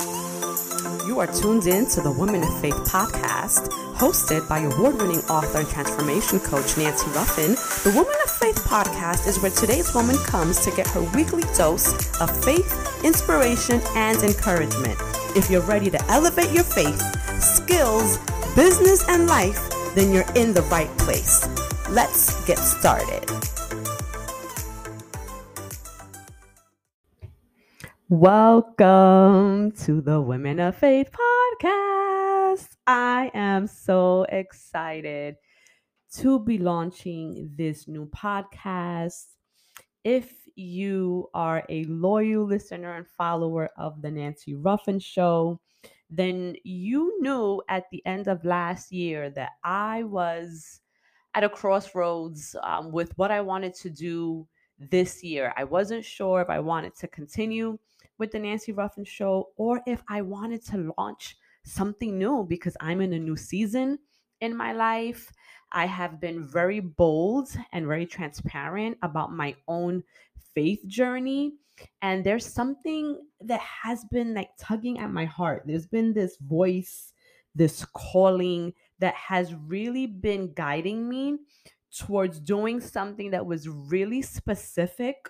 You are tuned in to the Women of Faith podcast, hosted by award winning author and transformation coach Nancy Ruffin. The Woman of Faith podcast is where today's woman comes to get her weekly dose of faith, inspiration, and encouragement. If you're ready to elevate your faith, skills, business, and life, then you're in the right place. Let's get started. Welcome to the Women of Faith podcast. I am so excited to be launching this new podcast. If you are a loyal listener and follower of the Nancy Ruffin Show, then you knew at the end of last year that I was at a crossroads um, with what I wanted to do this year. I wasn't sure if I wanted to continue with the Nancy Ruffin show or if I wanted to launch something new because I'm in a new season in my life. I have been very bold and very transparent about my own faith journey. And there's something that has been like tugging at my heart. There's been this voice, this calling that has really been guiding me towards doing something that was really specific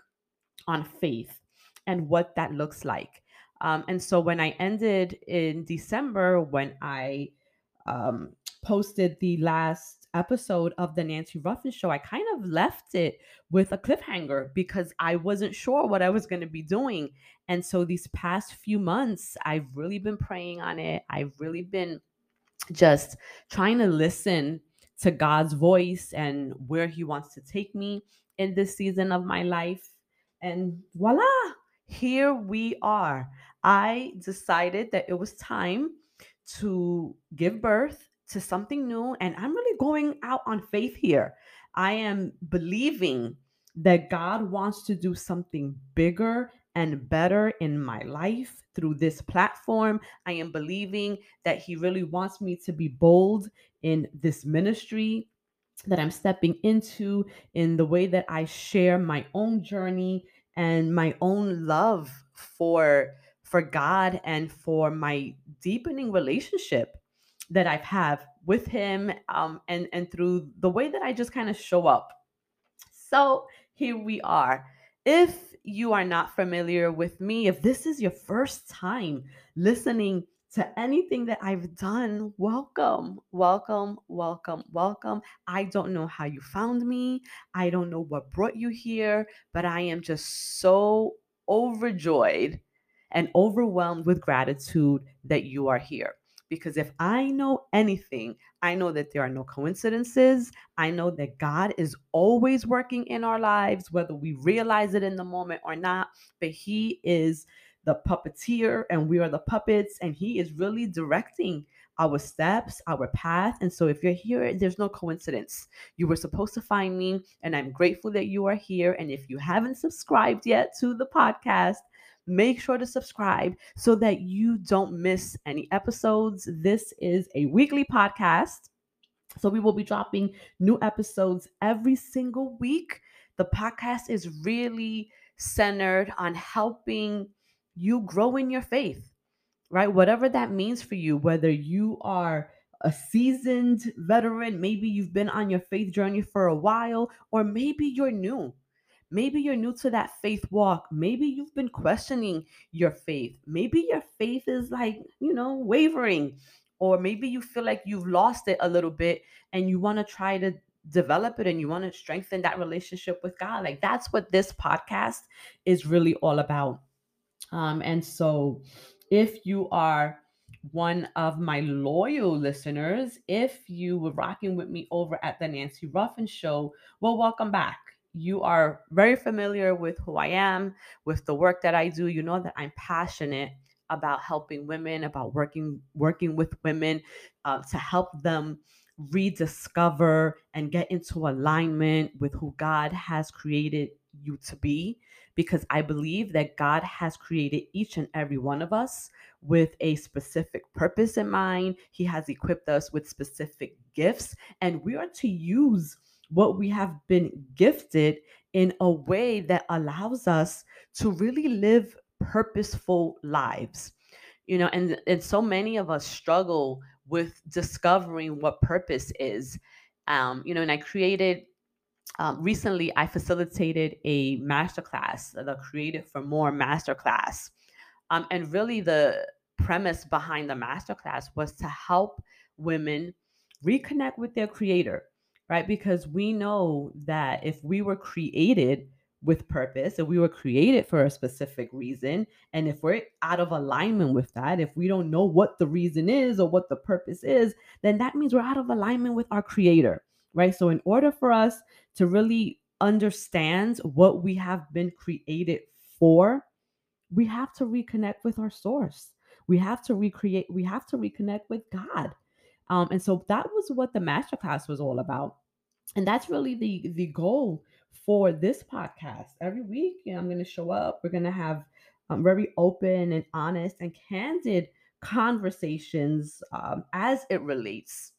on faith and what that looks like. Um, and so when I ended in December, when I um, posted the last episode of the Nancy Ruffin show, I kind of left it with a cliffhanger because I wasn't sure what I was going to be doing. And so these past few months, I've really been praying on it. I've really been just trying to listen to God's voice and where He wants to take me in this season of my life. And voila, here we are. I decided that it was time to give birth to something new, and I'm really going out on faith here. I am believing that God wants to do something bigger and better in my life through this platform. I am believing that He really wants me to be bold in this ministry that I'm stepping into, in the way that I share my own journey and my own love for for God and for my deepening relationship that I've have with him um, and and through the way that I just kind of show up. So here we are. If you are not familiar with me, if this is your first time listening to anything that I've done, welcome, welcome, welcome, welcome. I don't know how you found me. I don't know what brought you here, but I am just so overjoyed and overwhelmed with gratitude that you are here. Because if I know anything, I know that there are no coincidences. I know that God is always working in our lives, whether we realize it in the moment or not, but He is the puppeteer and we are the puppets and he is really directing our steps, our path. And so if you're here, there's no coincidence. You were supposed to find me and I'm grateful that you are here. And if you haven't subscribed yet to the podcast, make sure to subscribe so that you don't miss any episodes. This is a weekly podcast. So we will be dropping new episodes every single week. The podcast is really centered on helping you grow in your faith, right? Whatever that means for you, whether you are a seasoned veteran, maybe you've been on your faith journey for a while, or maybe you're new. Maybe you're new to that faith walk. Maybe you've been questioning your faith. Maybe your faith is like, you know, wavering, or maybe you feel like you've lost it a little bit and you want to try to develop it and you want to strengthen that relationship with God. Like that's what this podcast is really all about. Um, and so, if you are one of my loyal listeners, if you were rocking with me over at the Nancy Ruffin Show, well, welcome back. You are very familiar with who I am, with the work that I do. You know that I'm passionate about helping women, about working working with women uh, to help them rediscover and get into alignment with who God has created you to be because I believe that God has created each and every one of us with a specific purpose in mind. He has equipped us with specific gifts, and we are to use what we have been gifted in a way that allows us to really live purposeful lives. you know and and so many of us struggle with discovering what purpose is um you know and i created um, recently i facilitated a masterclass the created for more masterclass. Um, and really the premise behind the masterclass was to help women reconnect with their creator right? Because we know that if we were created with purpose and we were created for a specific reason and if we're out of alignment with that if we don't know what the reason is or what the purpose is then that means we're out of alignment with our creator right? So in order for us to really understand what we have been created for we have to reconnect with our source. We have to recreate we have to reconnect with god. Um, and so that was what the masterclass was all about. And that's really the the goal for this podcast. Every week you know, i'm going to show up. We're going to have um, very open and honest and candid conversations um, as it relates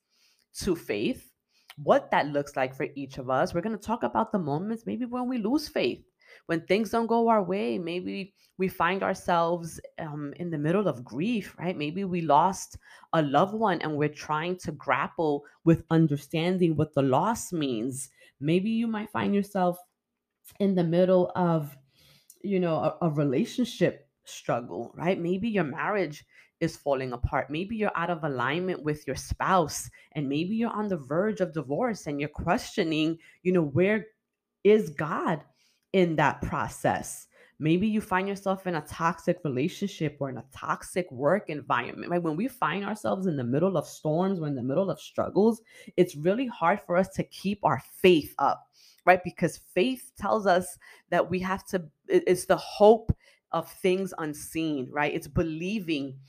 to faith what that looks like for each of us. We're going to talk about the moments maybe when we lose faith when things don't go our way maybe we find ourselves um, in the middle of grief right? Maybe we lost a loved one and we're trying to grapple with understanding what the loss means. Maybe you might find yourself in the middle of you know a, a relationship struggle right? Maybe your marriage is falling apart maybe you're out of alignment with your spouse and maybe you're on the verge of divorce and you're questioning you know where is god in that process. Maybe you find yourself in a toxic relationship or in a toxic work environment. Right? When we find ourselves in the middle of storms, or in the middle of struggles, it's really hard for us to keep our faith up, right? Because faith tells us that we have to, it's the hope of things unseen, right? It's believing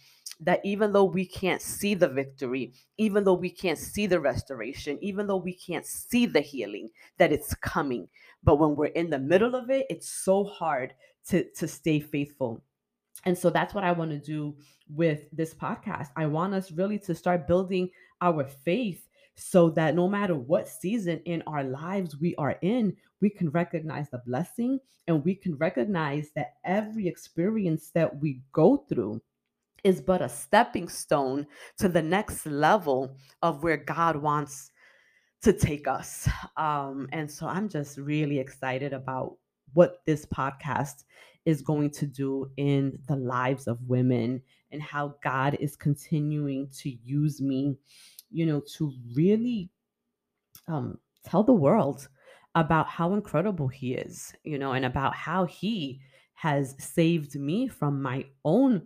that even though we can't see the victory, even though we can't see the restoration, even though we can't see the healing, that it's coming. But when we're in the middle of it, it's so hard to, to stay faithful. And so that's what I want to do with this podcast. I want us really to start building our faith so that no matter what season in our lives we are in, we can recognize the blessing and we can recognize that every experience that we go through is but a stepping stone to the next level of where God wants to take us. Um, and so I'm just really excited about what this podcast is going to do in the lives of women and how God is continuing to use me, you know, to really um, tell the world about how incredible He is, you know, and about how He has saved me from my own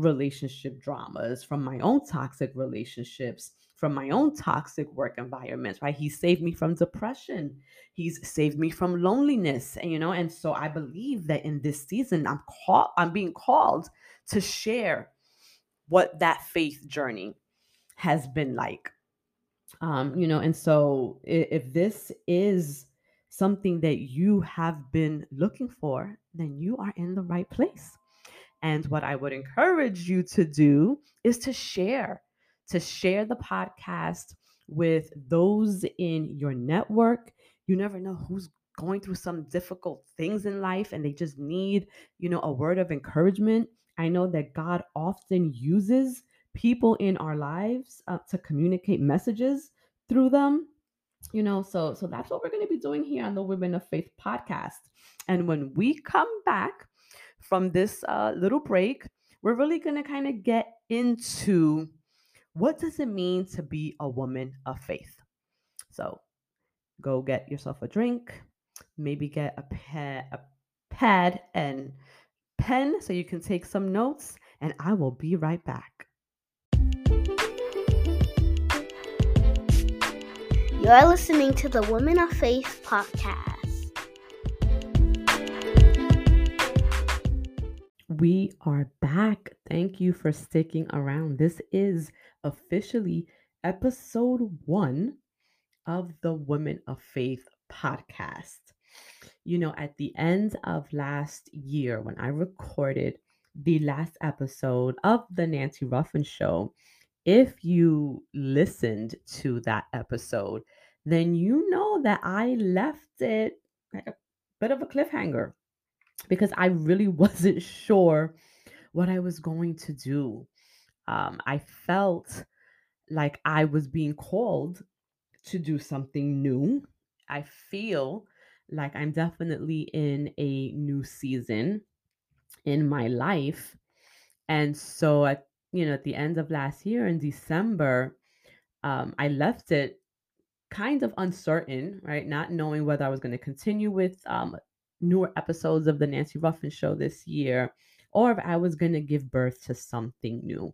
relationship dramas, from my own toxic relationships, from my own toxic work environments, right? He saved me from depression. He's saved me from loneliness, and you know, and so I believe that in this season I'm called I'm being called to share what that faith journey has been like. Um, you know, and so if, if this is something that you have been looking for, then you are in the right place. And what I would encourage you to do is to share, to share the podcast with those in your network. You never know who's going through some difficult things in life and they just need, you know, a word of encouragement. I know that God often uses people in our lives uh, to communicate messages through them you know so so that's what we're going to be doing here on the women of faith podcast and when we come back from this uh, little break, we're really going to kind of get into what does it mean to be a woman of faith. So go get yourself a drink, maybe get a pad, a pad and pen so you can take some notes, and I will be right back. You're listening to the Women of Faith podcast. We are back. Thank you for sticking around. This is officially episode one of the Women of Faith podcast. You know, at the end of last year, when I recorded the last episode of the Nancy Ruffin Show, if you listened to that episode, then you know that I left it like a bit of a cliffhanger because I really wasn't sure what I was going to do. Um, I felt like I was being called to do something new. I feel like I'm definitely in a new season in my life. And so at you know, at the end of last year in December, um, I left it kind of uncertain, right? Not knowing whether I was going to continue with um, newer episodes of the Nancy Ruffin show this year or if I was going to give birth to something new.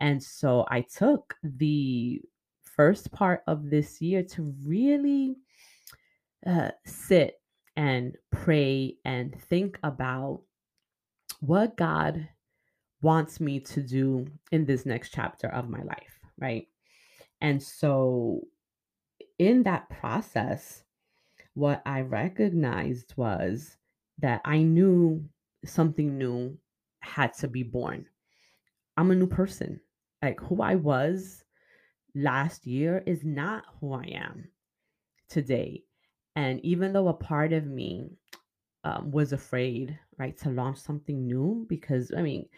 And so I took the first part of this year to really uh, sit and pray and think about what God wants me to do in this next chapter of my life, right? And so in that process, what I recognized was that I knew something new had to be born. I'm a new person. Like who I was last year is not who I am today. And even though a part of me um, was afraid, right, to launch something new, because I mean,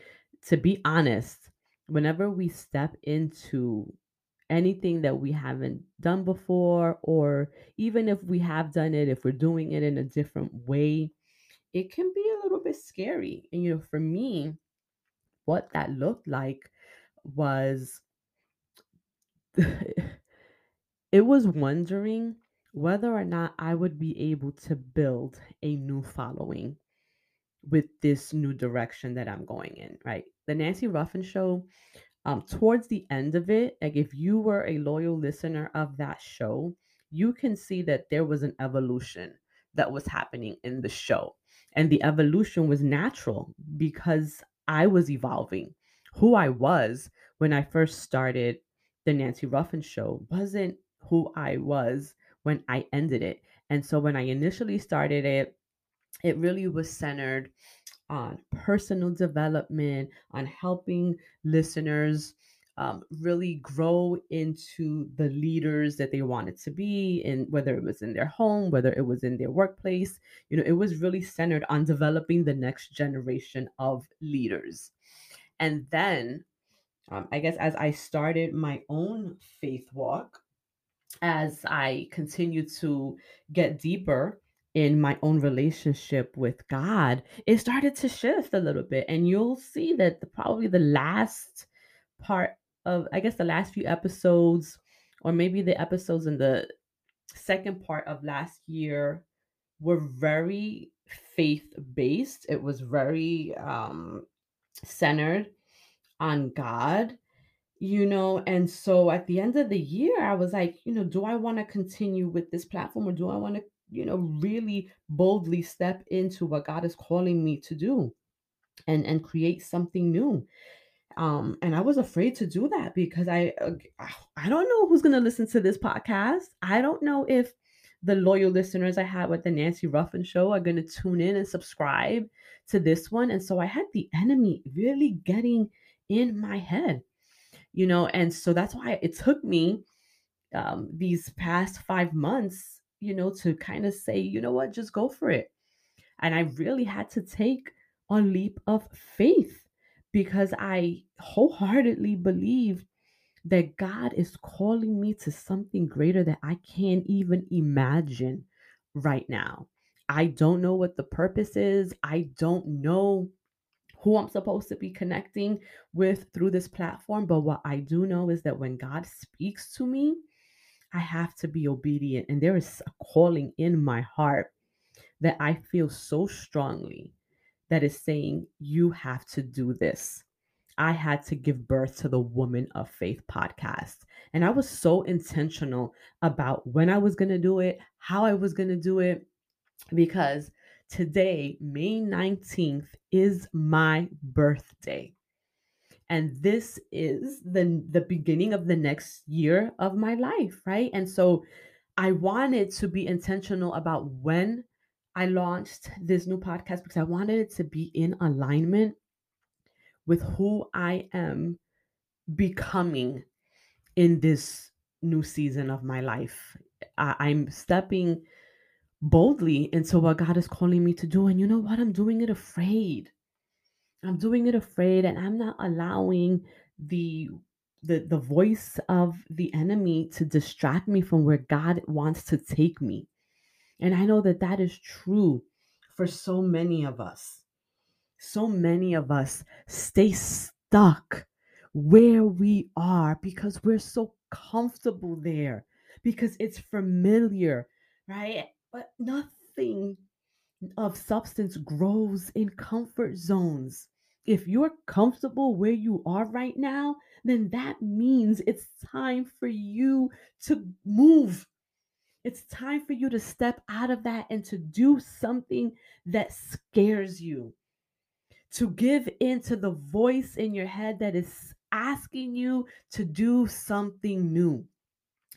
to be honest, whenever we step into anything that we haven't done before, or even if we have done it, if we're doing it in a different way, it can be a little bit scary. And, you know, for me, what that looked like was it was wondering whether or not I would be able to build a new following with this new direction that I'm going in, right? The Nancy Ruffin show, um, towards the end of it, like if you were a loyal listener of that show, you can see that there was an evolution that was happening in the show. And the evolution was natural because I was evolving. Who I was when I first started the Nancy Ruffin show wasn't who I was when I ended it. And so when I initially started it, it really was centered on personal development, on helping listeners um, really grow into the leaders that they wanted to be, and whether it was in their home, whether it was in their workplace, you know, it was really centered on developing the next generation of leaders. And then, um, I guess, as I started my own faith walk, as I continued to get deeper in my own relationship with God, it started to shift a little bit. And you'll see that the, probably the last part of, I guess, the last few episodes, or maybe the episodes in the second part of last year, were very faith based. It was very um, centered on God, you know. And so at the end of the year, I was like, you know, do I want to continue with this platform or do I want to, you know, really boldly step into what God is calling me to do and and create something new? Um, and I was afraid to do that because I uh, I don't know who's gonna listen to this podcast. I don't know if the loyal listeners I had with the Nancy Ruffin show are gonna tune in and subscribe to this one. And so I had the enemy really getting in my head, you know, and so that's why it took me um, these past five months, you know, to kind of say, you know what, just go for it. And I really had to take a leap of faith because I wholeheartedly believe that God is calling me to something greater that I can't even imagine right now. I don't know what the purpose is. I don't know who I'm supposed to be connecting with through this platform. But what I do know is that when God speaks to me, I have to be obedient. And there is a calling in my heart that I feel so strongly that is saying, you have to do this. I had to give birth to the Woman of Faith podcast. And I was so intentional about when I was going to do it, how I was going to do it, because today, May 19th, is my birthday. And this is the, the beginning of the next year of my life, right? And so I wanted to be intentional about when I launched this new podcast because I wanted it to be in alignment with who I am becoming in this new season of my life. I, am stepping boldly into what God is calling me to do. And you know what? I'm doing it afraid. I'm doing it afraid and I'm not allowing the the the voice of the enemy to distract me from where God wants to take me. And I know that that is true for so many of us. So many of us stay stuck where we are because we're so comfortable there, because it's familiar, right? But nothing of substance grows in comfort zones. If you're comfortable where you are right now, then that means it's time for you to move. It's time for you to step out of that and to do something that scares you. To give in to the voice in your head that is asking you to do something new.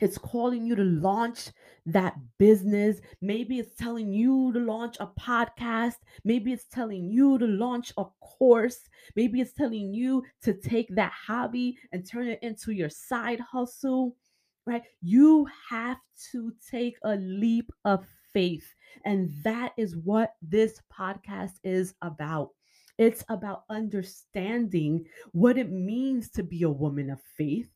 It's calling you to launch that business. Maybe it's telling you to launch a podcast. Maybe it's telling you to launch a course. Maybe it's telling you to take that hobby and turn it into your side hustle, right? You have to take a leap of faith. And that is what this podcast is about. It's about understanding what it means to be a woman of faith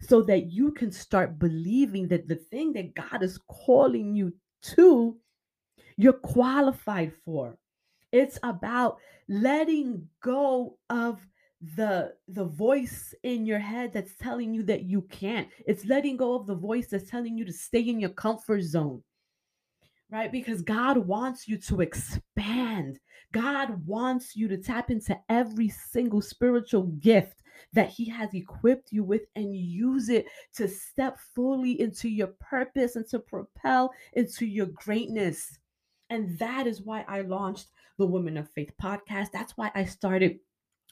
so that you can start believing that the thing that God is calling you to, you're qualified for. It's about letting go of the the voice in your head that's telling you that you can't. It's letting go of the voice that's telling you to stay in your comfort zone right? Because God wants you to expand. God wants you to tap into every single spiritual gift that He has equipped you with and use it to step fully into your purpose and to propel into your greatness. And that is why I launched the Women of Faith podcast. That's why I started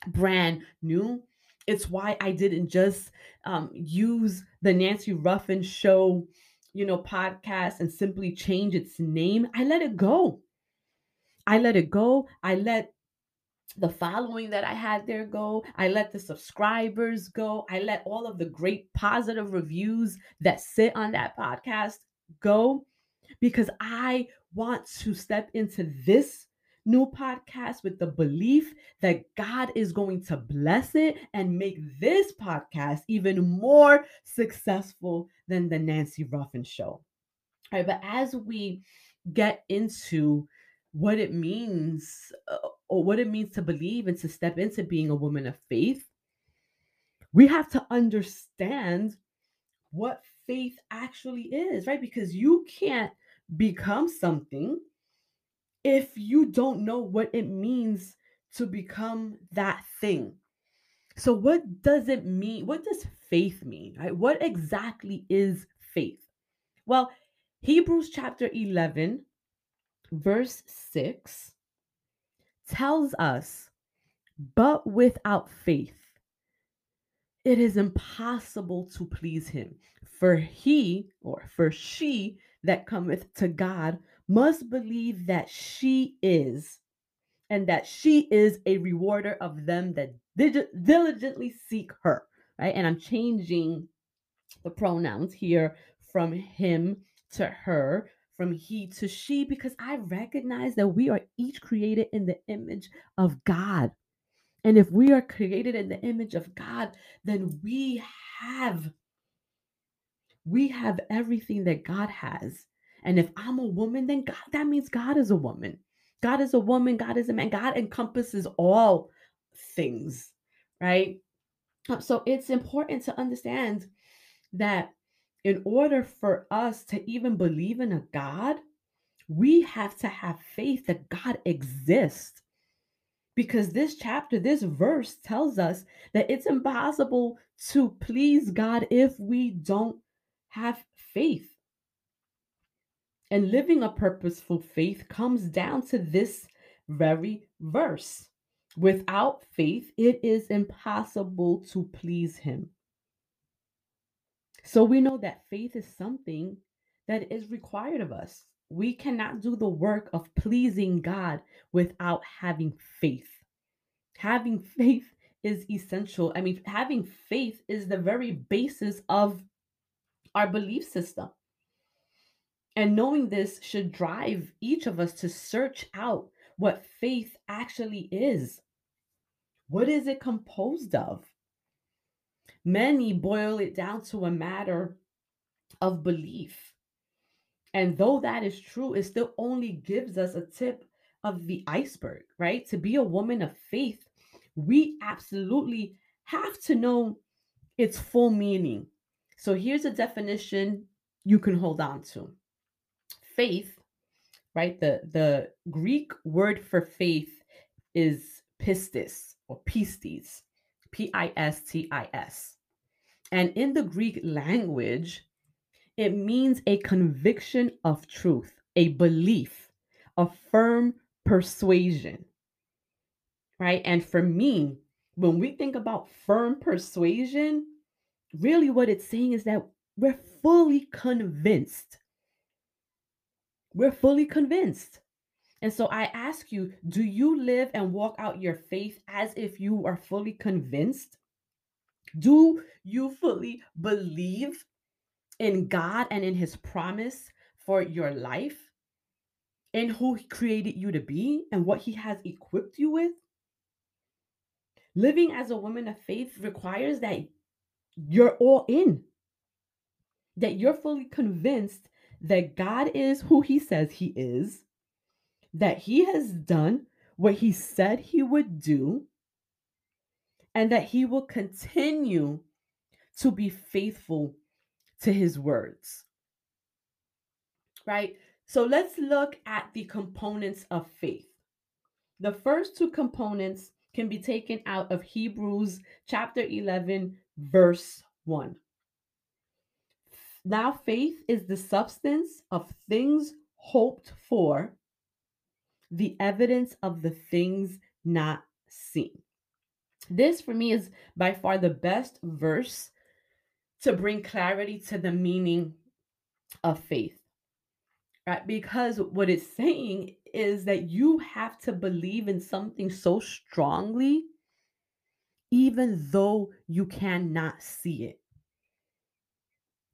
brand new. It's why I didn't just um, use the Nancy Ruffin show you know, podcast and simply change its name, I let it go. I let it go. I let the following that I had there go. I let the subscribers go. I let all of the great positive reviews that sit on that podcast go because I want to step into this new podcast with the belief that God is going to bless it and make this podcast even more successful than the Nancy Ruffin show. All right, but as we get into what it means uh, or what it means to believe and to step into being a woman of faith, we have to understand what faith actually is, right? Because you can't become something if you don't know what it means to become that thing. So, what does it mean? What does faith mean? Right? What exactly is faith? Well, Hebrews chapter 11, verse 6 tells us, but without faith, it is impossible to please him. For he or for she that cometh to God must believe that she is, and that she is a rewarder of them that diligently seek her. Right? And I'm changing the pronouns here from him to her, from he to she, because I recognize that we are each created in the image of God. And if we are created in the image of God, then we have we have everything that God has. And if I'm a woman, then God, that means God is a woman. God is a woman, God is a man. God encompasses all things, right? Um, so it's important to understand that in order for us to even believe in a God, we have to have faith that God exists. Because this chapter, this verse tells us that it's impossible to please God if we don't have faith. And living a purposeful faith comes down to this very verse. Without faith, it is impossible to please Him. So we know that faith is something that is required of us. We cannot do the work of pleasing God without having faith. Having faith is essential. I mean, having faith is the very basis of our belief system. And knowing this should drive each of us to search out what faith actually is. What is it composed of? Many boil it down to a matter of belief. And though that is true, it still only gives us a tip of the iceberg, right? To be a woman of faith, we absolutely have to know its full meaning. So here's a definition you can hold on to. Faith, right? The the Greek word for faith is pistis or pistis, P I S T I S. And in the Greek language, it means a conviction of truth, a belief, a firm persuasion. Right? And for me, when we think about firm persuasion, really what it's saying is that we're fully convinced. We're fully convinced. And so I ask you, do you live and walk out your faith as if you are fully convinced? Do you fully believe in God and in his promise for your life? In who he created you to be and what he has equipped you with? Living as a woman of faith requires that you're all in, that you're fully convinced that God is who he says he is, that he has done what he said he would do, and that he will continue to be faithful to his words. Right? So let's look at the components of faith. The first two components can be taken out of Hebrews chapter 11, verse 1. Now, faith is the substance of things hoped for, the evidence of the things not seen. This, for me, is by far the best verse to bring clarity to the meaning of faith. Right? Because what it's saying is that you have to believe in something so strongly, even though you cannot see it.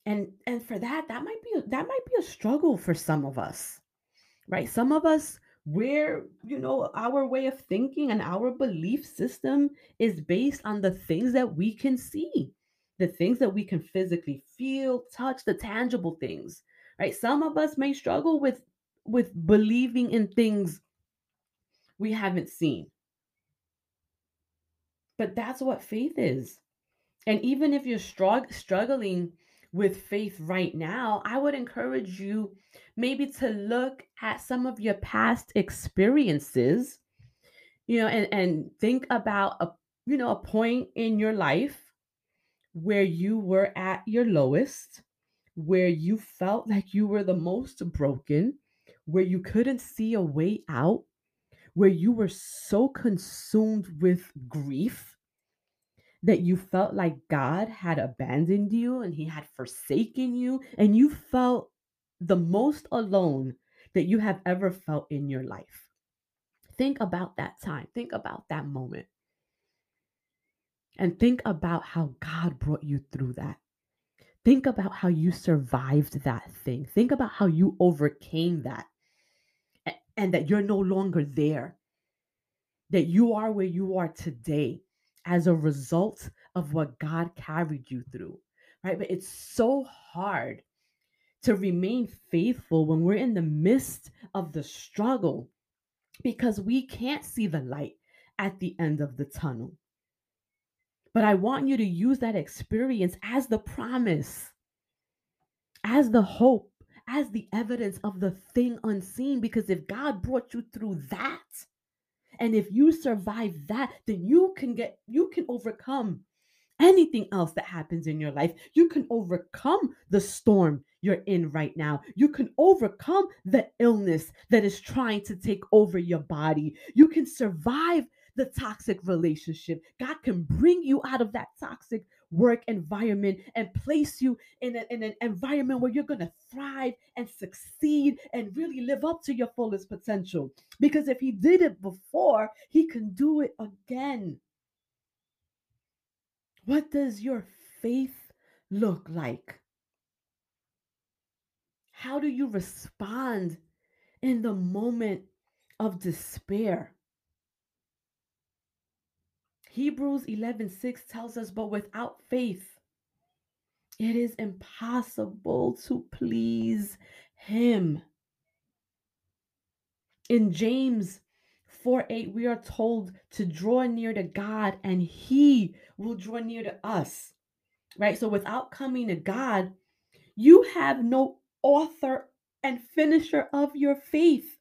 And and for that, that might be that might be a struggle for some of us. Right? Some of us where you know our way of thinking and our belief system is based on the things that we can see the things that we can physically feel, touch, the tangible things, right? Some of us may struggle with with believing in things we haven't seen. But that's what faith is. And even if you're strugg- struggling with faith right now, I would encourage you maybe to look at some of your past experiences, you know, and, and think about a you know a point in your life where you were at your lowest, where you felt like you were the most broken, where you couldn't see a way out, where you were so consumed with grief that you felt like God had abandoned you and he had forsaken you, and you felt the most alone that you have ever felt in your life. Think about that time. Think about that moment. And think about how God brought you through that. Think about how you survived that thing. Think about how you overcame that and that you're no longer there. That you are where you are today as a result of what God carried you through, right? But it's so hard to remain faithful when we're in the midst of the struggle because we can't see the light at the end of the tunnel. But I want you to use that experience as the promise, as the hope, as the evidence of the thing unseen. Because if God brought you through that, and if you survive that, then you can get, you can overcome anything else that happens in your life. You can overcome the storm you're in right now. You can overcome the illness that is trying to take over your body. You can survive the toxic relationship. God can bring you out of that toxic work environment and place you in, a, in an environment where you're going to thrive and succeed and really live up to your fullest potential. Because if He did it before, He can do it again. What does your faith look like? How do you respond in the moment of despair? Hebrews 11:6 tells us, but without faith, it is impossible to please him. In James 4 8, we are told to draw near to God and he will draw near to us. Right? So without coming to God, you have no author and finisher of your faith.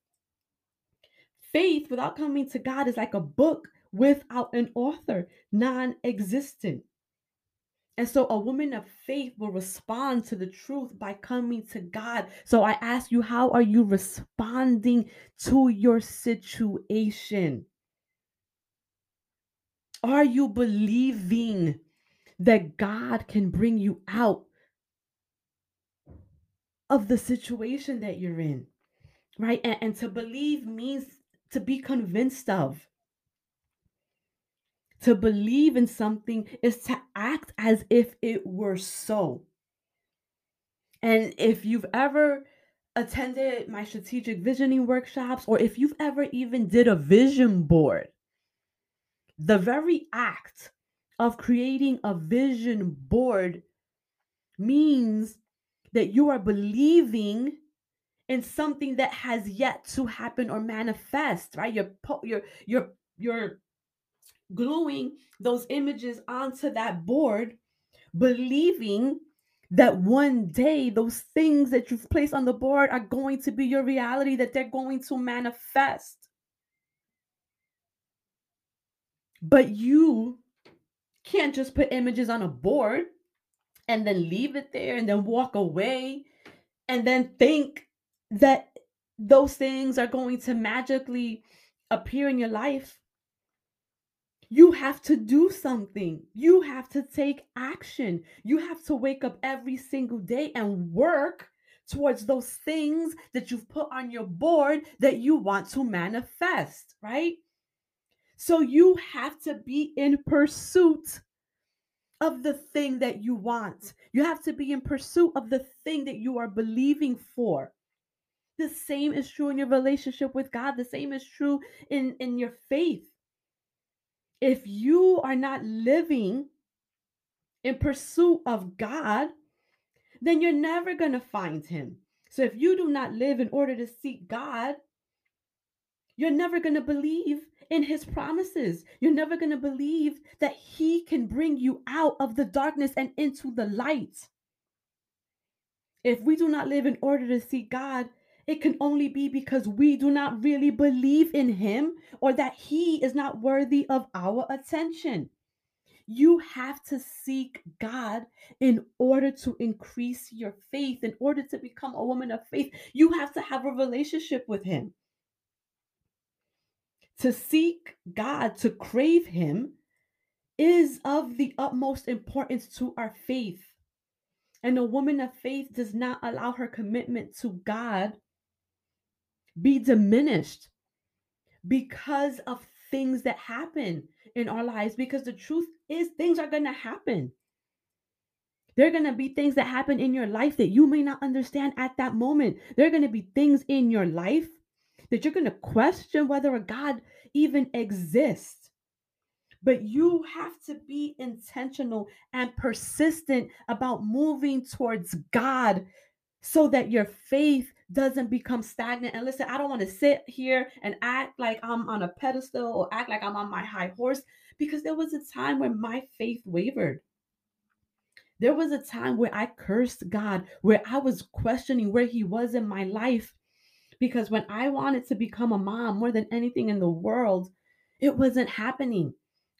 Faith without coming to God is like a book without an author, non existent. And so a woman of faith will respond to the truth by coming to God. So I ask you, how are you responding to your situation? Are you believing that God can bring you out of the situation that you're in? Right? And, and to believe means to be convinced of. To believe in something is to act as if it were so. And if you've ever attended my strategic visioning workshops or if you've ever even did a vision board, the very act of creating a vision board means that you are believing in something that has yet to happen or manifest, right? You're you're you're you're gluing those images onto that board, believing that one day those things that you've placed on the board are going to be your reality, that they're going to manifest. But you can't just put images on a board and then leave it there and then walk away and then think that those things are going to magically appear in your life you have to do something. You have to take action. You have to wake up every single day and work towards those things that you've put on your board that you want to manifest, right? So you have to be in pursuit of the thing that you want. You have to be in pursuit of the thing that you are believing for. The same is true in your relationship with God. The same is true in, in your faith if you are not living in pursuit of God, then you're never going to find him. So if you do not live in order to seek God, you're never going to believe in his promises. You're never going to believe that he can bring you out of the darkness and into the light. If we do not live in order to seek God, it can only be because we do not really believe in him or that he is not worthy of our attention. You have to seek God in order to increase your faith, in order to become a woman of faith. You have to have a relationship with him. To seek God, to crave him, is of the utmost importance to our faith. And a woman of faith does not allow her commitment to God be diminished because of things that happen in our lives. Because the truth is, things are going to happen. There are going to be things that happen in your life that you may not understand at that moment. There are going to be things in your life that you're going to question whether a God even exists. But you have to be intentional and persistent about moving towards God so that your faith doesn't become stagnant. And listen, I don't want to sit here and act like I'm on a pedestal or act like I'm on my high horse because there was a time when my faith wavered. There was a time where I cursed God, where I was questioning where He was in my life. Because when I wanted to become a mom more than anything in the world, it wasn't happening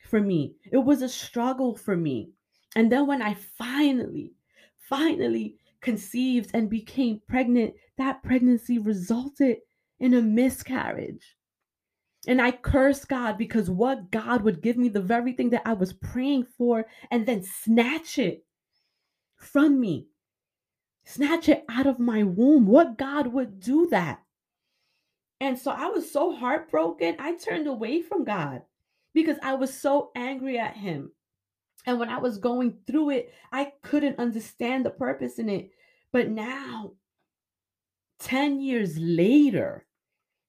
for me. It was a struggle for me. And then when I finally, finally conceived and became pregnant, that pregnancy resulted in a miscarriage. And I curse God because what God would give me the very thing that I was praying for and then snatch it from me, snatch it out of my womb. What God would do that? And so I was so heartbroken. I turned away from God because I was so angry at Him. And when I was going through it, I couldn't understand the purpose in it. But now 10 years later,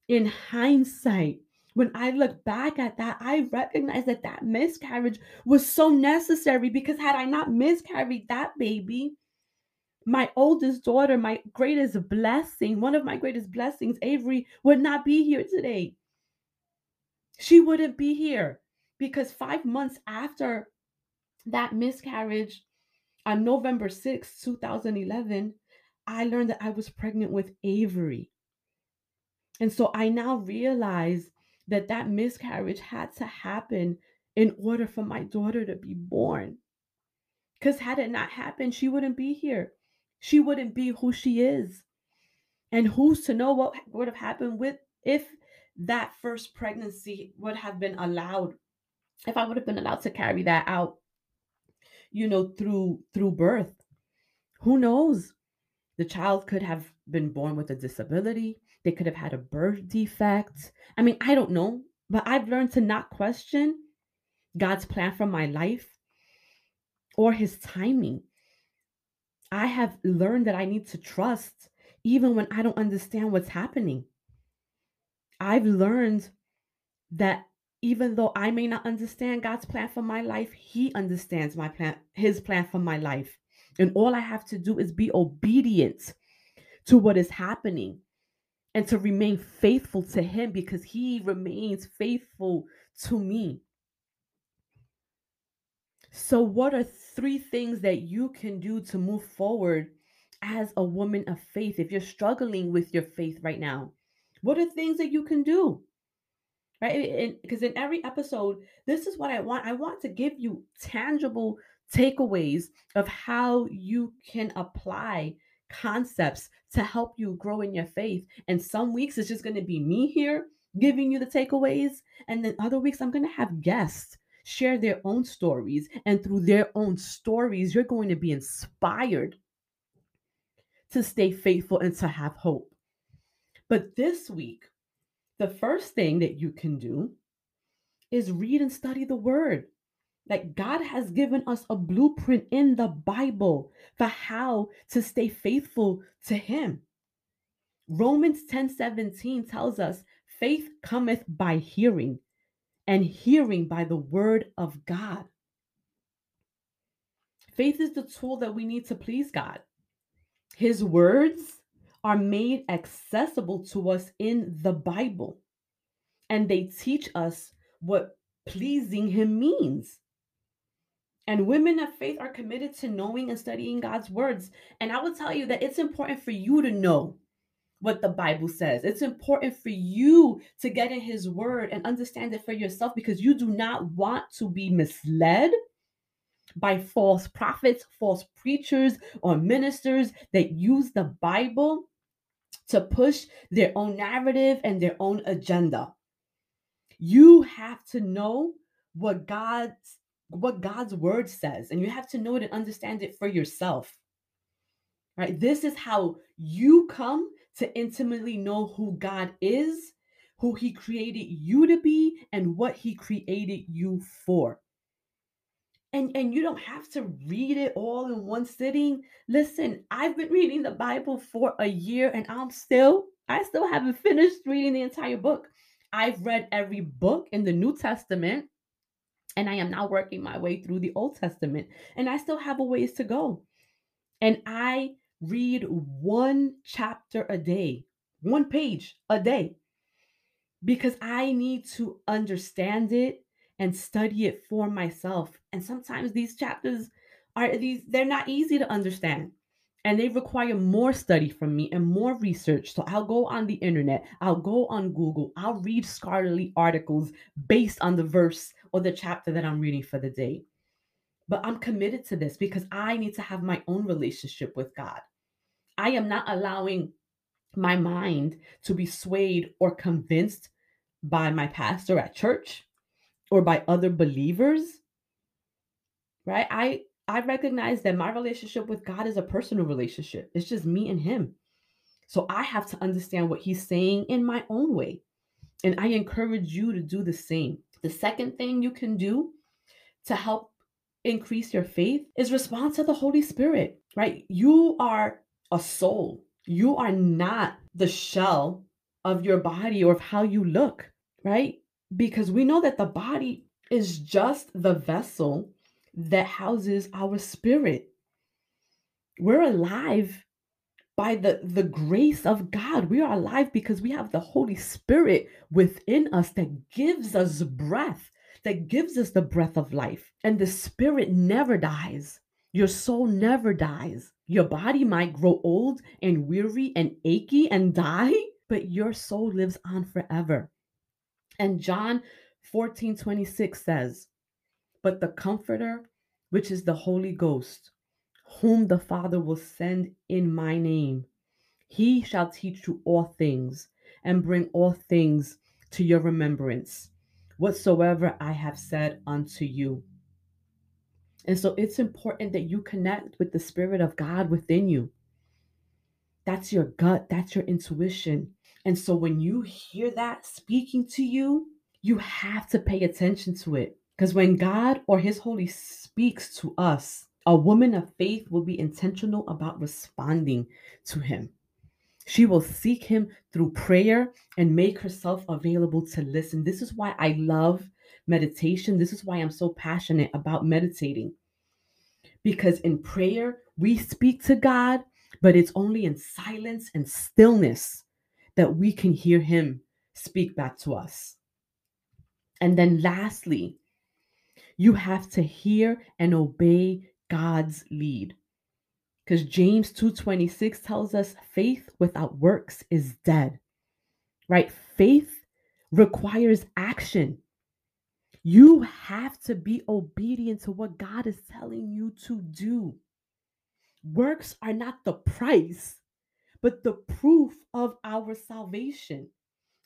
in hindsight, when I look back at that, I recognize that that miscarriage was so necessary because had I not miscarried that baby, my oldest daughter, my greatest blessing, one of my greatest blessings, Avery, would not be here today. She wouldn't be here because five months after that miscarriage, on November 6, 2011, I learned that I was pregnant with Avery. And so I now realize that that miscarriage had to happen in order for my daughter to be born. Because had it not happened, she wouldn't be here. She wouldn't be who she is. And who's to know what would have happened with if that first pregnancy would have been allowed, if I would have been allowed to carry that out, you know, through through birth. Who knows? The child could have been born with a disability. They could have had a birth defect. I mean, I don't know, but I've learned to not question God's plan for my life or his timing. I have learned that I need to trust even when I don't understand what's happening. I've learned that even though I may not understand God's plan for my life, he understands my plan, his plan for my life. And all I have to do is be obedient to what is happening and to remain faithful to him because he remains faithful to me. So, what are three things that you can do to move forward as a woman of faith if you're struggling with your faith right now? What are things that you can do? Right? Because in every episode, this is what I want. I want to give you tangible takeaways of how you can apply concepts to help you grow in your faith. And some weeks it's just going to be me here giving you the takeaways. And then other weeks I'm going to have guests share their own stories. And through their own stories, you're going to be inspired to stay faithful and to have hope. But this week, the first thing that you can do is read and study the word. Like God has given us a blueprint in the Bible for how to stay faithful to Him. Romans 10 17 tells us faith cometh by hearing, and hearing by the word of God. Faith is the tool that we need to please God. His words are made accessible to us in the Bible, and they teach us what pleasing Him means. And women of faith are committed to knowing and studying God's words. And I will tell you that it's important for you to know what the Bible says. It's important for you to get in His Word and understand it for yourself because you do not want to be misled by false prophets, false preachers, or ministers that use the Bible to push their own narrative and their own agenda. You have to know what God's what God's word says and you have to know it and understand it for yourself. Right? This is how you come to intimately know who God is, who He created you to be, and what He created you for. And, and you don't have to read it all in one sitting. Listen, I've been reading the Bible for a year and I'm still, I still haven't finished reading the entire book. I've read every book in the New Testament and I am now working my way through the Old Testament and I still have a ways to go. And I read one chapter a day, one page a day, because I need to understand it and study it for myself. And sometimes these chapters are these they're not easy to understand. And they require more study from me and more research. So I'll go on the internet, I'll go on Google, I'll read scholarly articles based on the verse or the chapter that I'm reading for the day. But I'm committed to this because I need to have my own relationship with God. I am not allowing my mind to be swayed or convinced by my pastor at church or by other believers. Right? I I recognize that my relationship with God is a personal relationship. It's just me and him. So I have to understand what he's saying in my own way. And I encourage you to do the same. The second thing you can do to help increase your faith is respond to the Holy Spirit, right? You are a soul. You are not the shell of your body or of how you look, right? Because we know that the body is just the vessel that houses our spirit. We're alive by the, the grace of God. We are alive because we have the Holy Spirit within us that gives us breath, that gives us the breath of life. And the spirit never dies. Your soul never dies. Your body might grow old and weary and achy and die, but your soul lives on forever. And John 14 26 says, But the Comforter, which is the Holy Ghost, whom the Father will send in my name, he shall teach you all things and bring all things to your remembrance, whatsoever I have said unto you. And so it's important that you connect with the Spirit of God within you. That's your gut, that's your intuition. And so when you hear that speaking to you, you have to pay attention to it. Because when God or His Holy speaks to us, a woman of faith will be intentional about responding to Him. She will seek Him through prayer and make herself available to listen. This is why I love meditation. This is why I'm so passionate about meditating. Because in prayer, we speak to God, but it's only in silence and stillness that we can hear Him speak back to us. And then lastly, you have to hear and obey God's lead. Because James 2:26 tells us faith without works is dead. Right? Faith requires action. You have to be obedient to what God is telling you to do. Works are not the price, but the proof of our salvation.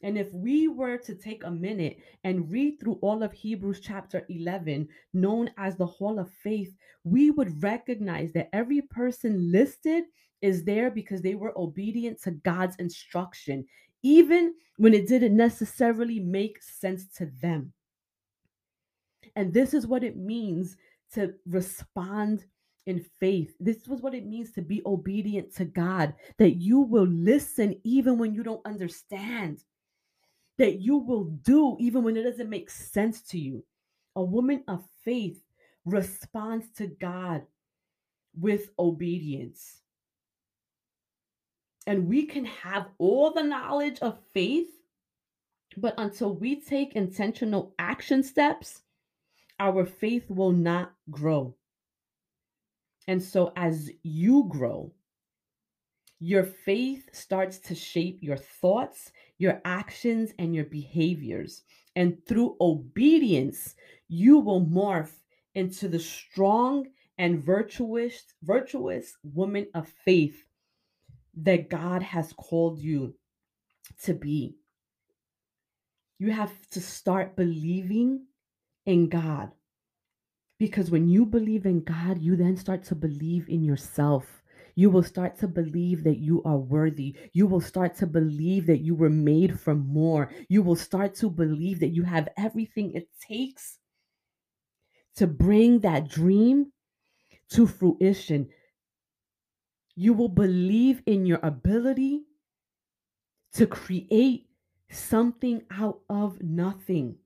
And if we were to take a minute and read through all of Hebrews chapter 11, known as the Hall of Faith, we would recognize that every person listed is there because they were obedient to God's instruction, even when it didn't necessarily make sense to them. And this is what it means to respond in faith. This was what it means to be obedient to God, that you will listen even when you don't understand, that you will do even when it doesn't make sense to you. A woman of faith responds to God with obedience. And we can have all the knowledge of faith, but until we take intentional action steps, our faith will not grow. And so, as you grow, your faith starts to shape your thoughts, your actions, and your behaviors. And through obedience, you will morph into the strong and virtuous, virtuous woman of faith that God has called you to be. You have to start believing in God. Because when you believe in God, you then start to believe in yourself. You will start to believe that you are worthy. You will start to believe that you were made for more. You will start to believe that you have everything it takes to bring that dream to fruition. You will believe in your ability to create something out of nothing.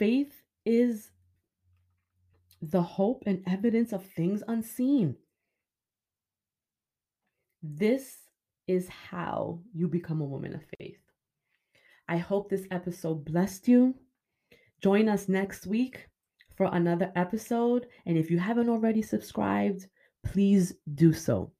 Faith is the hope and evidence of things unseen. This is how you become a woman of faith. I hope this episode blessed you. Join us next week for another episode. And if you haven't already subscribed, please do so.